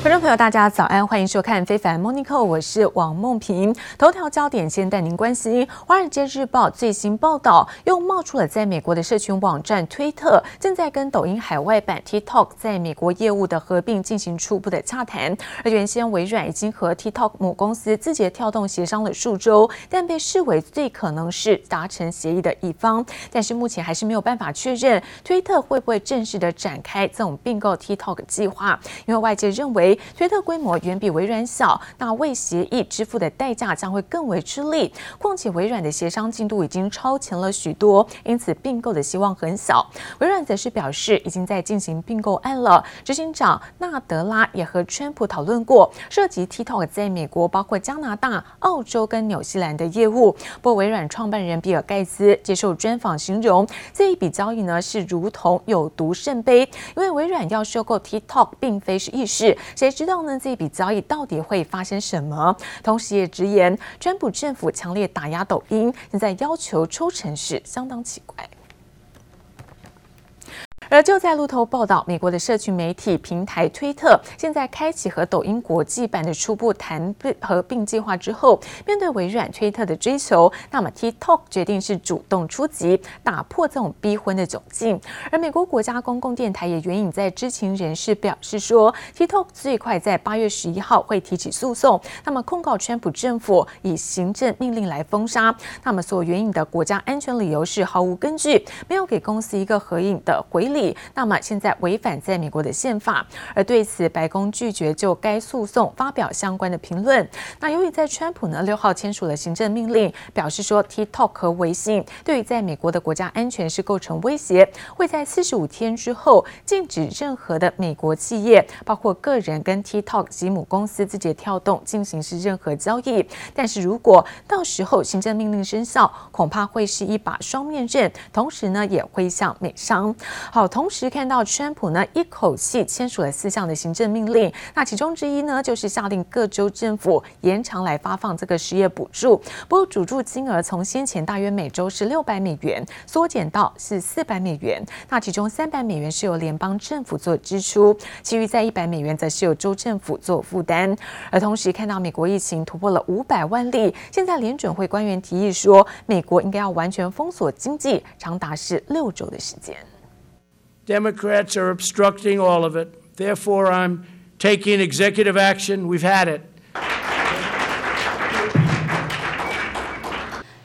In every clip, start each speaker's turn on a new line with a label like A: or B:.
A: 观众朋友，大家早安，欢迎收看《非凡 Monica》，我是王梦萍。头条焦点先带您关心，《华尔街日报》最新报道又冒出了在美国的社群网站推特正在跟抖音海外版 TikTok 在美国业务的合并进行初步的洽谈。而原先微软已经和 TikTok 母公司字节跳动协商了数周，但被视为最可能是达成协议的一方。但是目前还是没有办法确认推特会不会正式的展开这种并购 TikTok 计划，因为外界认为。推特规模远比微软小，那为协议支付的代价将会更为吃力。况且微软的协商进度已经超前了许多，因此并购的希望很小。微软则是表示已经在进行并购案了。执行长纳德拉也和川普讨论过涉及 TikTok 在美国、包括加拿大、澳洲跟纽西兰的业务。不过微软创办人比尔盖茨接受专访形容这一笔交易呢是如同有毒圣杯，因为微软要收购 TikTok 并非是易事。谁知道呢？这笔交易到底会发生什么？同时也直言，川普政府强烈打压抖音，现在要求抽成是相当奇怪。而就在路透报道，美国的社群媒体平台推特现在开启和抖音国际版的初步谈并合并计划之后，面对微软推特的追求，那么 TikTok 决定是主动出击，打破这种逼婚的窘境。而美国国家公共电台也援引在知情人士表示说，TikTok 最快在八月十一号会提起诉讼，那么控告川普政府以行政命令来封杀。那么所援引的国家安全理由是毫无根据，没有给公司一个合理的回那么现在违反在美国的宪法，而对此白宫拒绝就该诉讼发表相关的评论。那由于在川普呢六号签署了行政命令，表示说 TikTok 和微信对于在美国的国家安全是构成威胁，会在四十五天之后禁止任何的美国企业，包括个人跟 TikTok 及母公司字节跳动进行是任何交易。但是如果到时候行政命令生效，恐怕会是一把双面刃，同时呢也会向美商。好。同时看到川普呢一口气签署了四项的行政命令，那其中之一呢就是下令各州政府延长来发放这个失业补助，不过补助金额从先前大约每周是六百美元缩减到是四百美元，那其中三百美元是由联邦政府做支出，其余在一百美元则是由州政府做负担。而同时看到美国疫情突破了五百万例，现在联准会官员提议说，美国应该要完全封锁经济，长达是六周的时间。
B: Democrats are obstructing all of it. Therefore, I'm taking executive action. We've had it.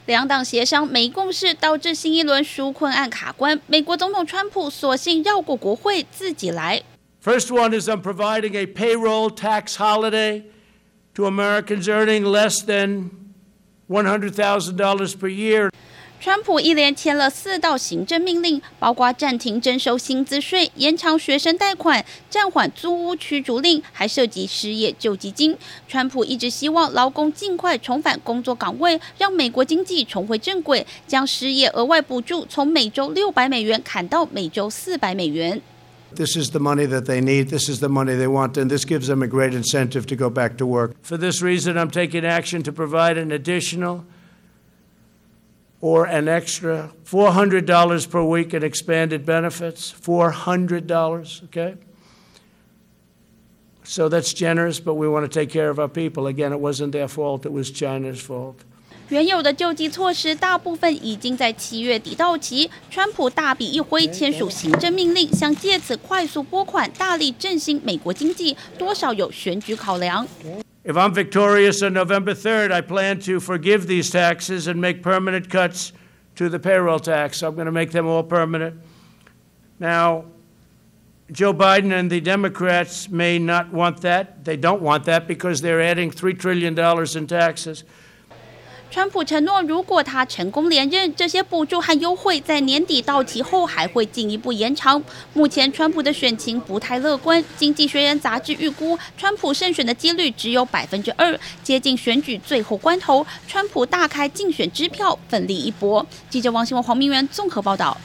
C: 两党协商没共识，导致新一轮纾困案卡关。美国总统川普索性绕过国会，自己来。
B: First one is I'm providing a payroll tax holiday to Americans earning less than one hundred thousand dollars per year.
C: 川普一连签了四道行政命令，包括暂停征收薪资税、延长学生贷款、暂缓租屋驱逐令，还涉及失业救济金。川普一直希望劳工尽快重返工作岗位，让美国经济重回正轨，将失业额外补助从每周六百美元砍到每周四百美元。
B: This is the money that they need. This is the money they want, and this gives them a great incentive to go back to work. For this reason, I'm taking action to provide an additional or an extra $400 per week in expanded benefits. $400, okay? So that's generous, but we want to take care of our people. Again, it wasn't their fault, it was China's fault.
C: 原有的救济措施大部分已经在七月底到期，川普大笔一挥签署行政命令，想借此快速拨款，大力振兴美国经济，多少有选举考量。
B: If I'm victorious on November 3rd, I plan to forgive these taxes and make permanent cuts to the payroll tax. I'm going to make them all permanent. Now, Joe Biden and the Democrats may not want that. They don't want that because they're adding $3 trillion in taxes.
C: 川普承诺，如果他成功连任，这些补助和优惠在年底到期后还会进一步延长。目前，川普的选情不太乐观。经济学人杂志预估，川普胜选的几率只有百分之二。接近选举最后关头，川普大开竞选支票，奋力一搏。记者王新文、黄明元综合报道。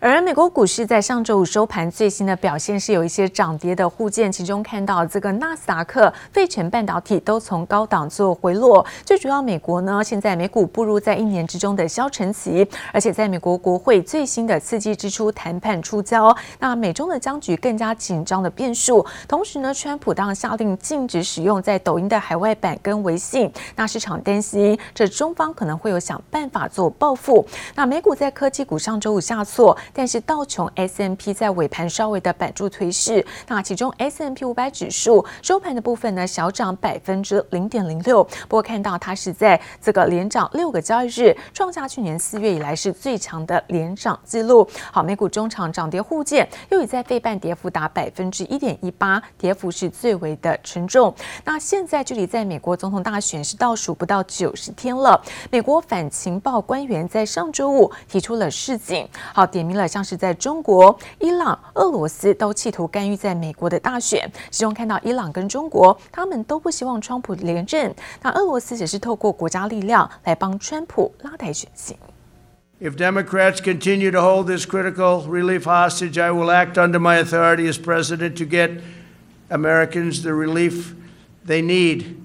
A: 而美国股市在上周五收盘最新的表现是有一些涨跌的互见，其中看到这个纳斯达克、费城半导体都从高档做回落。最主要，美国呢现在美股步入在一年之中的消沉期，而且在美国国会最新的刺激支出谈判出焦，那美中的僵局更加紧张的变数。同时呢，川普当下令禁止使用在抖音的海外版跟微信，那市场担心这中方可能会有想办法做报复。那美股在科技股上周五下挫。但是道琼 S&P 在尾盘稍微的板住推势，那其中 S&P 五百指数收盘的部分呢小涨百分之零点零六，不过看到它是在这个连涨六个交易日，创下去年四月以来是最强的连涨记录。好，美股中场涨跌互见，又以在费半跌幅达百分之一点一八，跌幅是最为的沉重。那现在距离在美国总统大选是倒数不到九十天了，美国反情报官员在上周五提出了示警，好，点名了。像是在中国、伊朗、俄罗斯都企图干预在美国的大选，其中看到伊朗跟中国，他们都不希望川普连任。那俄罗斯只是透过国家力量来帮川普拉抬选情。
B: If Democrats continue to hold this critical relief hostage, I will act under my authority as president to get Americans the relief they need.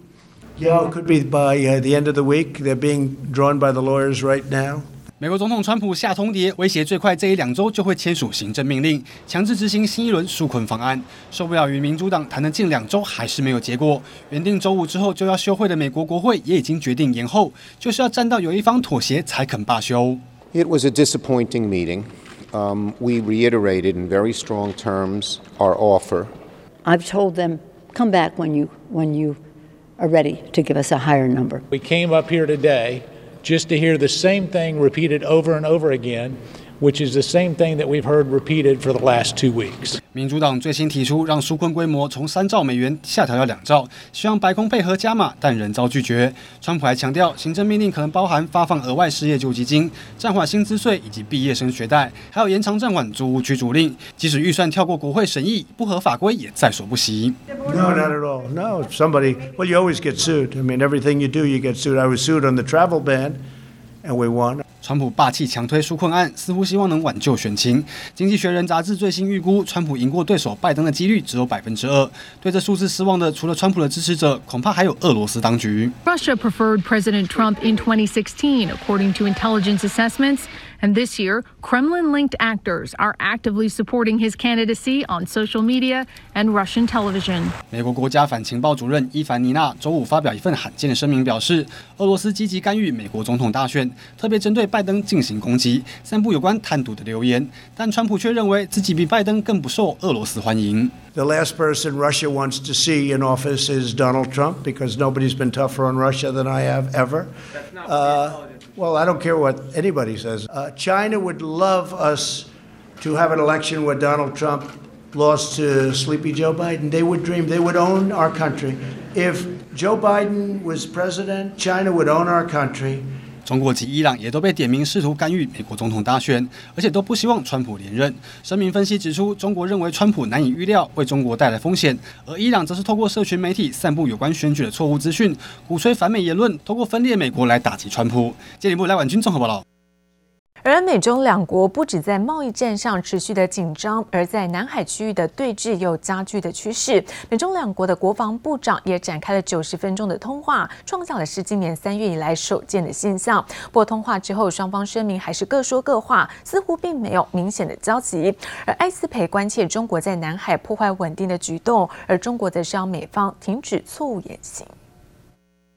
B: Yeah, it could be by the end of the week. They're being drawn by the lawyers right now.
D: 美国总统川普下通牒，威胁最快这一两周就会签署行政命令，强制执行新一轮纾困方案。受不了与民主党谈了近两周还是没有结果，原定周五之后就要休会的美国国会也已经决定延后，就是要站到有一方妥协才肯罢休。
E: It was a disappointing meeting. Um, we reiterated in very strong terms our offer.
F: I've told them, come back when you when you are ready to give us a higher number.
G: We came up here today. Just to hear the same thing repeated over and over again, which is the same thing that we've heard repeated for the last two weeks.
D: 民主党最新提出让纾困规模从三兆美元下调到两兆，希望白宫配合加码，但仍遭拒绝。川普还强调，行政命令可能包含发放额外失业救济金、暂缓薪资税以及毕业生学贷，还有延长暂缓租屋驱逐令。即使预算跳过国会审议，不合法规也在所不惜。
B: No, not at all. No, somebody. Well, you always get sued. I mean, everything you do, you get sued. I was sued on the travel ban, and we won.
D: 川普霸气强推纾困案，似乎希望能挽救选情。经济学人杂志最新预估，川普赢过对手拜登的几率只有百分之二。对这数字失望的，除了川普的支持者，恐怕还有俄罗斯当局。
H: Russia preferred President Trump in 2016, according to intelligence assessments. And this year, Kremlin-linked actors are actively supporting his candidacy on social media and Russian television.
D: 美国国家反情报主任伊凡尼娜周五发表一份罕见的声明，表示俄罗斯积极干预美国总统大选，特别针对拜登进行攻击，散布有关贪渎的流言。但川普却认为自己比拜登更不受俄罗斯欢迎。
B: The last person Russia wants to see in office is Donald Trump, because nobody's been tougher on Russia than I have ever. Uh, Well, I don't care what anybody says. Uh, China would love us to have an election where Donald Trump lost to Sleepy Joe Biden. They would dream, they would own our country. If Joe Biden was president, China would own our country.
D: 中国及伊朗也都被点名试图干预美国总统大选，而且都不希望川普连任。声明分析指出，中国认为川普难以预料，为中国带来风险；而伊朗则是透过社群媒体散布有关选举的错误资讯，鼓吹反美言论，透过分裂美国来打击川普。接连部赖婉君综合报道。
A: 而美中两国不止在贸易战上持续的紧张，而在南海区域的对峙又加剧的趋势。美中两国的国防部长也展开了九十分钟的通话，创下了是今年三月以来首见的现象。不过通话之后，双方声明还是各说各话，似乎并没有明显的交集。而艾斯培关切中国在南海破坏稳定的举动，而中国则是要美方停止错误言行。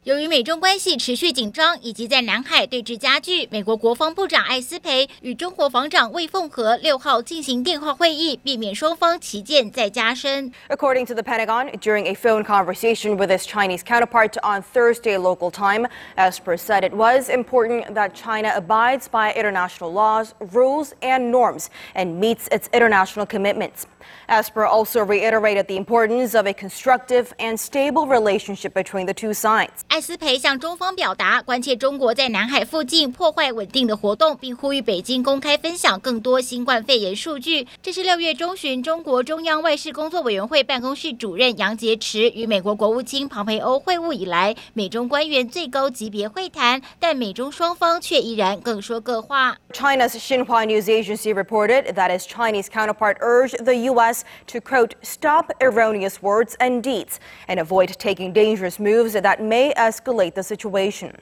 I: 由于美中关系持续紧张，以及在南海对峙加剧，美国国防部长艾斯培与中国防长魏凤和六号进行电话会议，避免双方歧见再加深。
J: According to the Pentagon, during a phone conversation with his Chinese counterpart on Thursday local time, Esper said it was important that China abides by international laws, rules, and norms and meets its international commitments. Esper also reiterated the importance of a constructive and stable relationship between the two sides.
I: 艾斯培向中方表达关切中国在南海附近破坏稳定的活动，并呼吁北京公开分享更多新冠肺炎数据。这是六月中旬，中国中央外事工作委员会办公室主任杨洁篪与美国国务卿庞培欧会晤以来，美中官员最高级别会谈，但美中双方却依然各说各话。
J: China's Xinhua News Agency reported that its Chinese counterpart urged the U.S. to, quote, stop erroneous words and deeds and avoid taking dangerous moves that may escalate the situation.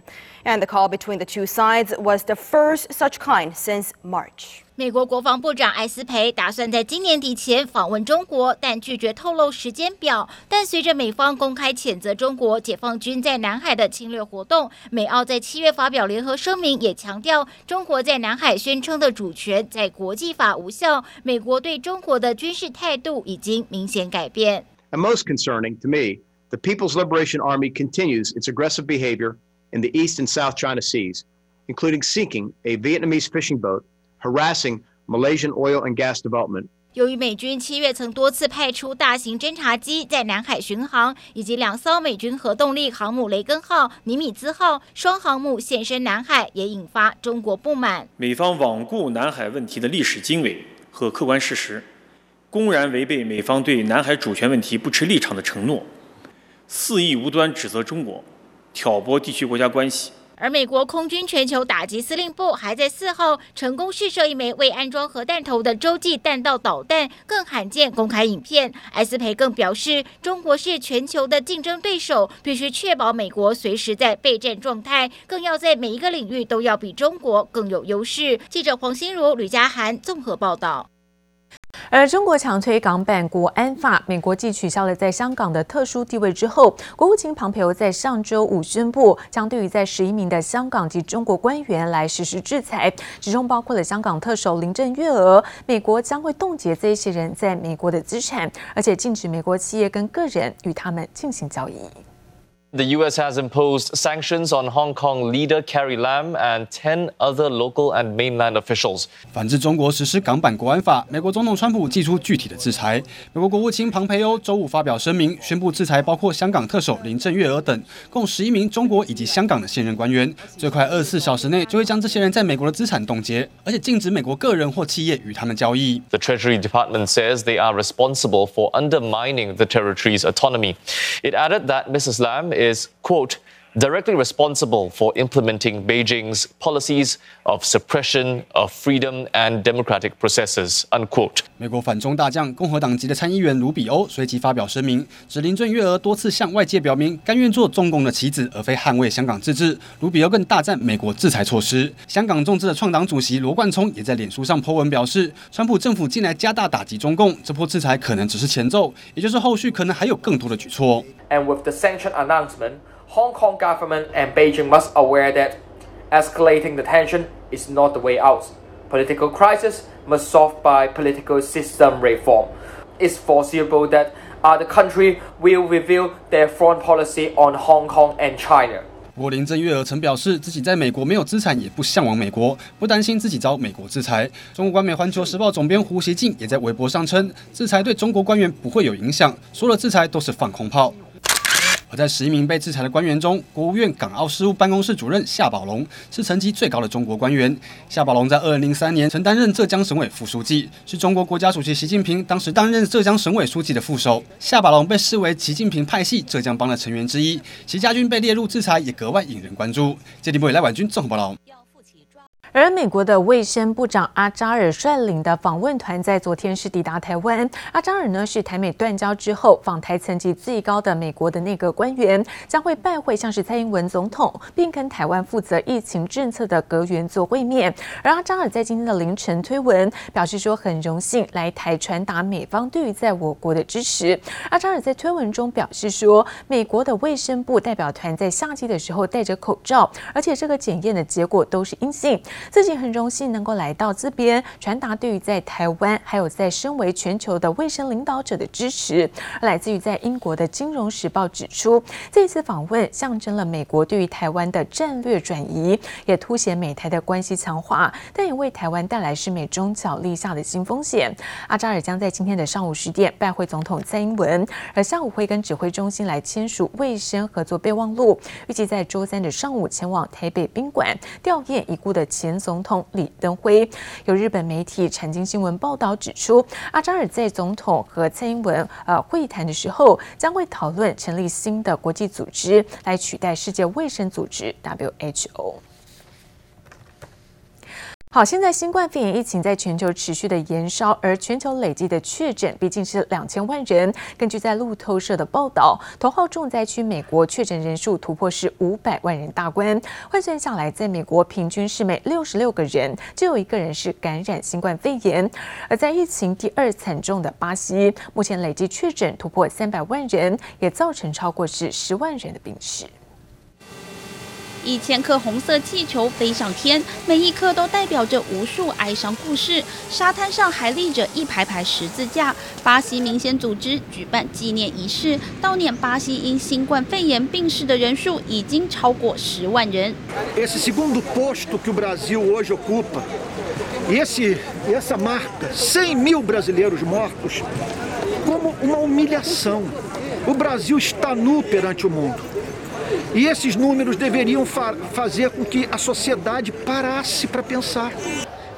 J: And the call between the two sides was the first such kind since March.
I: 美国国防部长艾斯培打算在今年底前访问中国，但拒绝透露时间表。但随着美方公开谴责中国解放军在南海的侵略活动，美澳在七月发表联合声明，也强调中国在南海宣称的主权在国际法无效。美国对中国的军事态度已经明显改变。
K: And most concerning to me, the People's Liberation Army continues its aggressive behavior in the East and South China Seas, including sinking a Vietnamese fishing boat. Harassing Malaysian oil and gas development.
I: 由于美军七月曾多次派出大型侦察机在南海巡航，以及两艘美军核动力航母“雷根号”、“尼米兹号”双航母现身南海，也引发中国不满。
L: 美方罔顾南海问题的历史经纬和客观事实，公然违背美方对南海主权问题不持立场的承诺，肆意无端指责中国，挑拨地区国家关系。
I: 而美国空军全球打击司令部还在四号成功试射一枚未安装核弹头的洲际弹道导弹，更罕见公开影片。艾斯培更表示，中国是全球的竞争对手，必须确保美国随时在备战状态，更要在每一个领域都要比中国更有优势。记者黄心如、吕佳涵综合报道。
A: 而中国强推港版国安法，美国继取消了在香港的特殊地位之后，国务卿庞培欧在上周五宣布，将对于在十一名的香港及中国官员来实施制裁，其中包括了香港特首林郑月娥。美国将会冻结这些人在美国的资产，而且禁止美国企业跟个人与他们进行交易。
M: The U.S. has imposed sanctions on Hong Kong leader Carrie Lam and ten other local and mainland officials.
D: 反制中国实施港版国安法，美国总统川普祭出具体的制裁。美国国务卿庞培欧周五发表声明，宣布制裁包括香港特首林郑月娥等共十一名中国以及香港的现任官员，最快二十四小时内就会将这些人在美国的资产冻结，而且禁止美国个人或企业与他们交易。
M: The Treasury Department says they are responsible for undermining the territory's autonomy. It added that Mrs. Lam is, quote, directly responsible for implementing Beijing's policies of suppression of freedom and democratic processes, unquote.
D: 美国反中大将共和党籍的参议员卢比欧随即发表声明，指林郑月娥多次向外界表明甘愿做中共的棋子，而非捍卫香港自治。卢比欧更大赞美国制裁措施。香港众志的创党主席罗冠聪也在脸书上 po 文表示，川普政府近来加大打击中共，这波制裁可能只是前奏，也就是后续可能还有更多的举措。
N: And with the sanction announcement. Hong Kong government and Beijing must aware that escalating the tension is not the way out. Political crisis must solve by political system reform. It's foreseeable that other country will review their foreign policy on Hong Kong and China.
D: 不过林郑月娥曾表示，自己在美国没有资产，也不向往美国，不担心自己遭美国制裁。中国官媒《环球时报》总编胡锡进也在微博上称，制裁对中国官员不会有影响，说了制裁都是放空炮。 而在十一名被制裁的官员中，国务院港澳事务办公室主任夏宝龙是层级最高的中国官员。夏宝龙在二零零三年曾担任浙江省委副书记，是中国国家主席习近平当时担任浙江省委书记的副手。夏宝龙被视为习近平派系浙江帮的成员之一，其家军被列入制裁也格外引人关注。接地播来，赖婉君综合报道。
A: 而美国的卫生部长阿扎尔率领的访问团在昨天是抵达台湾。阿扎尔呢是台美断交之后访台层级最高的美国的内阁官员，将会拜会像是蔡英文总统，并跟台湾负责疫情政策的阁员做会面。而阿扎尔在今天的凌晨推文表示说，很荣幸来台传达美方对于在我国的支持。阿扎尔在推文中表示说，美国的卫生部代表团在下机的时候戴着口罩，而且这个检验的结果都是阴性。自己很荣幸能够来到这边，传达对于在台湾还有在身为全球的卫生领导者的支持。来自于在英国的《金融时报》指出，这次访问象征了美国对于台湾的战略转移，也凸显美台的关系强化，但也为台湾带来是美中角力下的新风险。阿扎尔将在今天的上午十点拜会总统蔡英文，而下午会跟指挥中心来签署卫生合作备忘录，预计在周三的上午前往台北宾馆吊唁已故的前前总统李登辉。有日本媒体产经新闻报道指出，阿扎尔在总统和蔡英文呃会谈的时候，将会讨论成立新的国际组织来取代世界卫生组织 WHO。好，现在新冠肺炎疫情在全球持续的延烧，而全球累计的确诊毕竟是两千万人。根据在路透社的报道，头号重灾区美国确诊人数突破是五百万人大关，换算下来，在美国平均是每六十六个人就有一个人是感染新冠肺炎。而在疫情第二惨重的巴西，目前累计确诊突破三百万人，也造成超过是十万人的病逝。
C: 一千颗红色气球飞上天，每一颗都代表着无数哀伤故事。沙滩上还立着一排排十字架。巴西民间组织举办纪念仪式，悼念巴西因新冠肺炎病逝的人数已经超过十万人。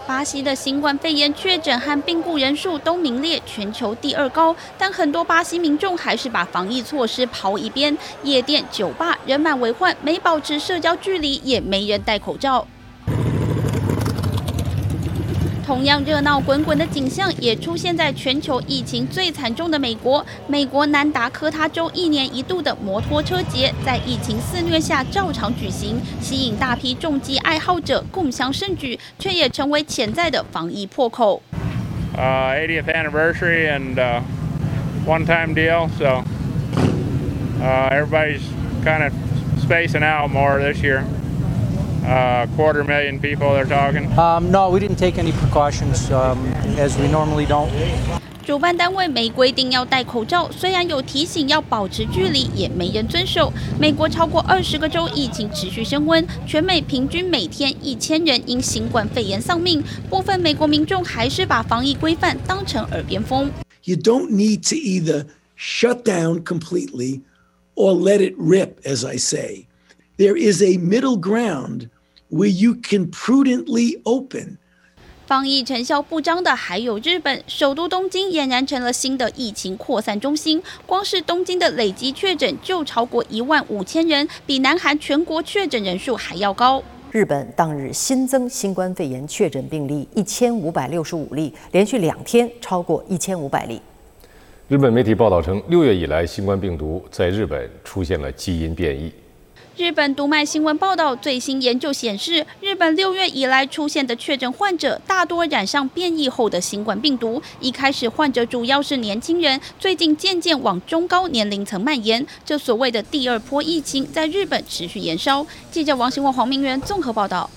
C: 巴西的新冠肺炎确诊和病故人数都名列全球第二高，但很多巴西民众还是把防疫措施抛一边，夜店、酒吧人满为患，没保持社交距离，也没人戴口罩。同样热闹滚滚的景象也出现在全球疫情最惨重的美国。美国南达科他州一年一度的摩托车节在疫情肆虐下照常举行，吸引大批重机爱好者共襄盛举，却也成为潜在的防疫破口。
O: Uh, 80th anniversary and uh, one-time deal, so uh, everybody's kind of spacing out more this year. Uh, quarter million people they're talking.
P: Um, no, we didn't take any precautions um, as we normally don't.
C: 主办单位没规定要戴口罩，虽然有提醒要保持距离，也没人遵守。美国超过二十个州疫情持续升温，全美平均每天一千人因新冠肺炎丧命。部分美国民众还是把防疫规范当成耳边风。
Q: You don't need to either shut down completely or let it rip, as I say. There is a middle ground where you can prudently open.
C: 防疫成效不彰的还有日本，首都东京俨然成了新的疫情扩散中心。光是东京的累计确诊就超过一万五千人，比南韩全国确诊人数还要高。
R: 日本当日新增新冠肺炎确诊病例一千五百六十五例，连续两天超过一千五百例。
S: 日本媒体报道称，六月以来新冠病毒在日本出现了基因变异。
C: 日本读卖新闻报道，最新研究显示，日本六月以来出现的确诊患者大多染上变异后的新冠病毒。一开始患者主要是年轻人，最近渐渐往中高年龄层蔓延。这所谓的第二波疫情在日本持续延烧。记者王新旺、黄明元综合报道。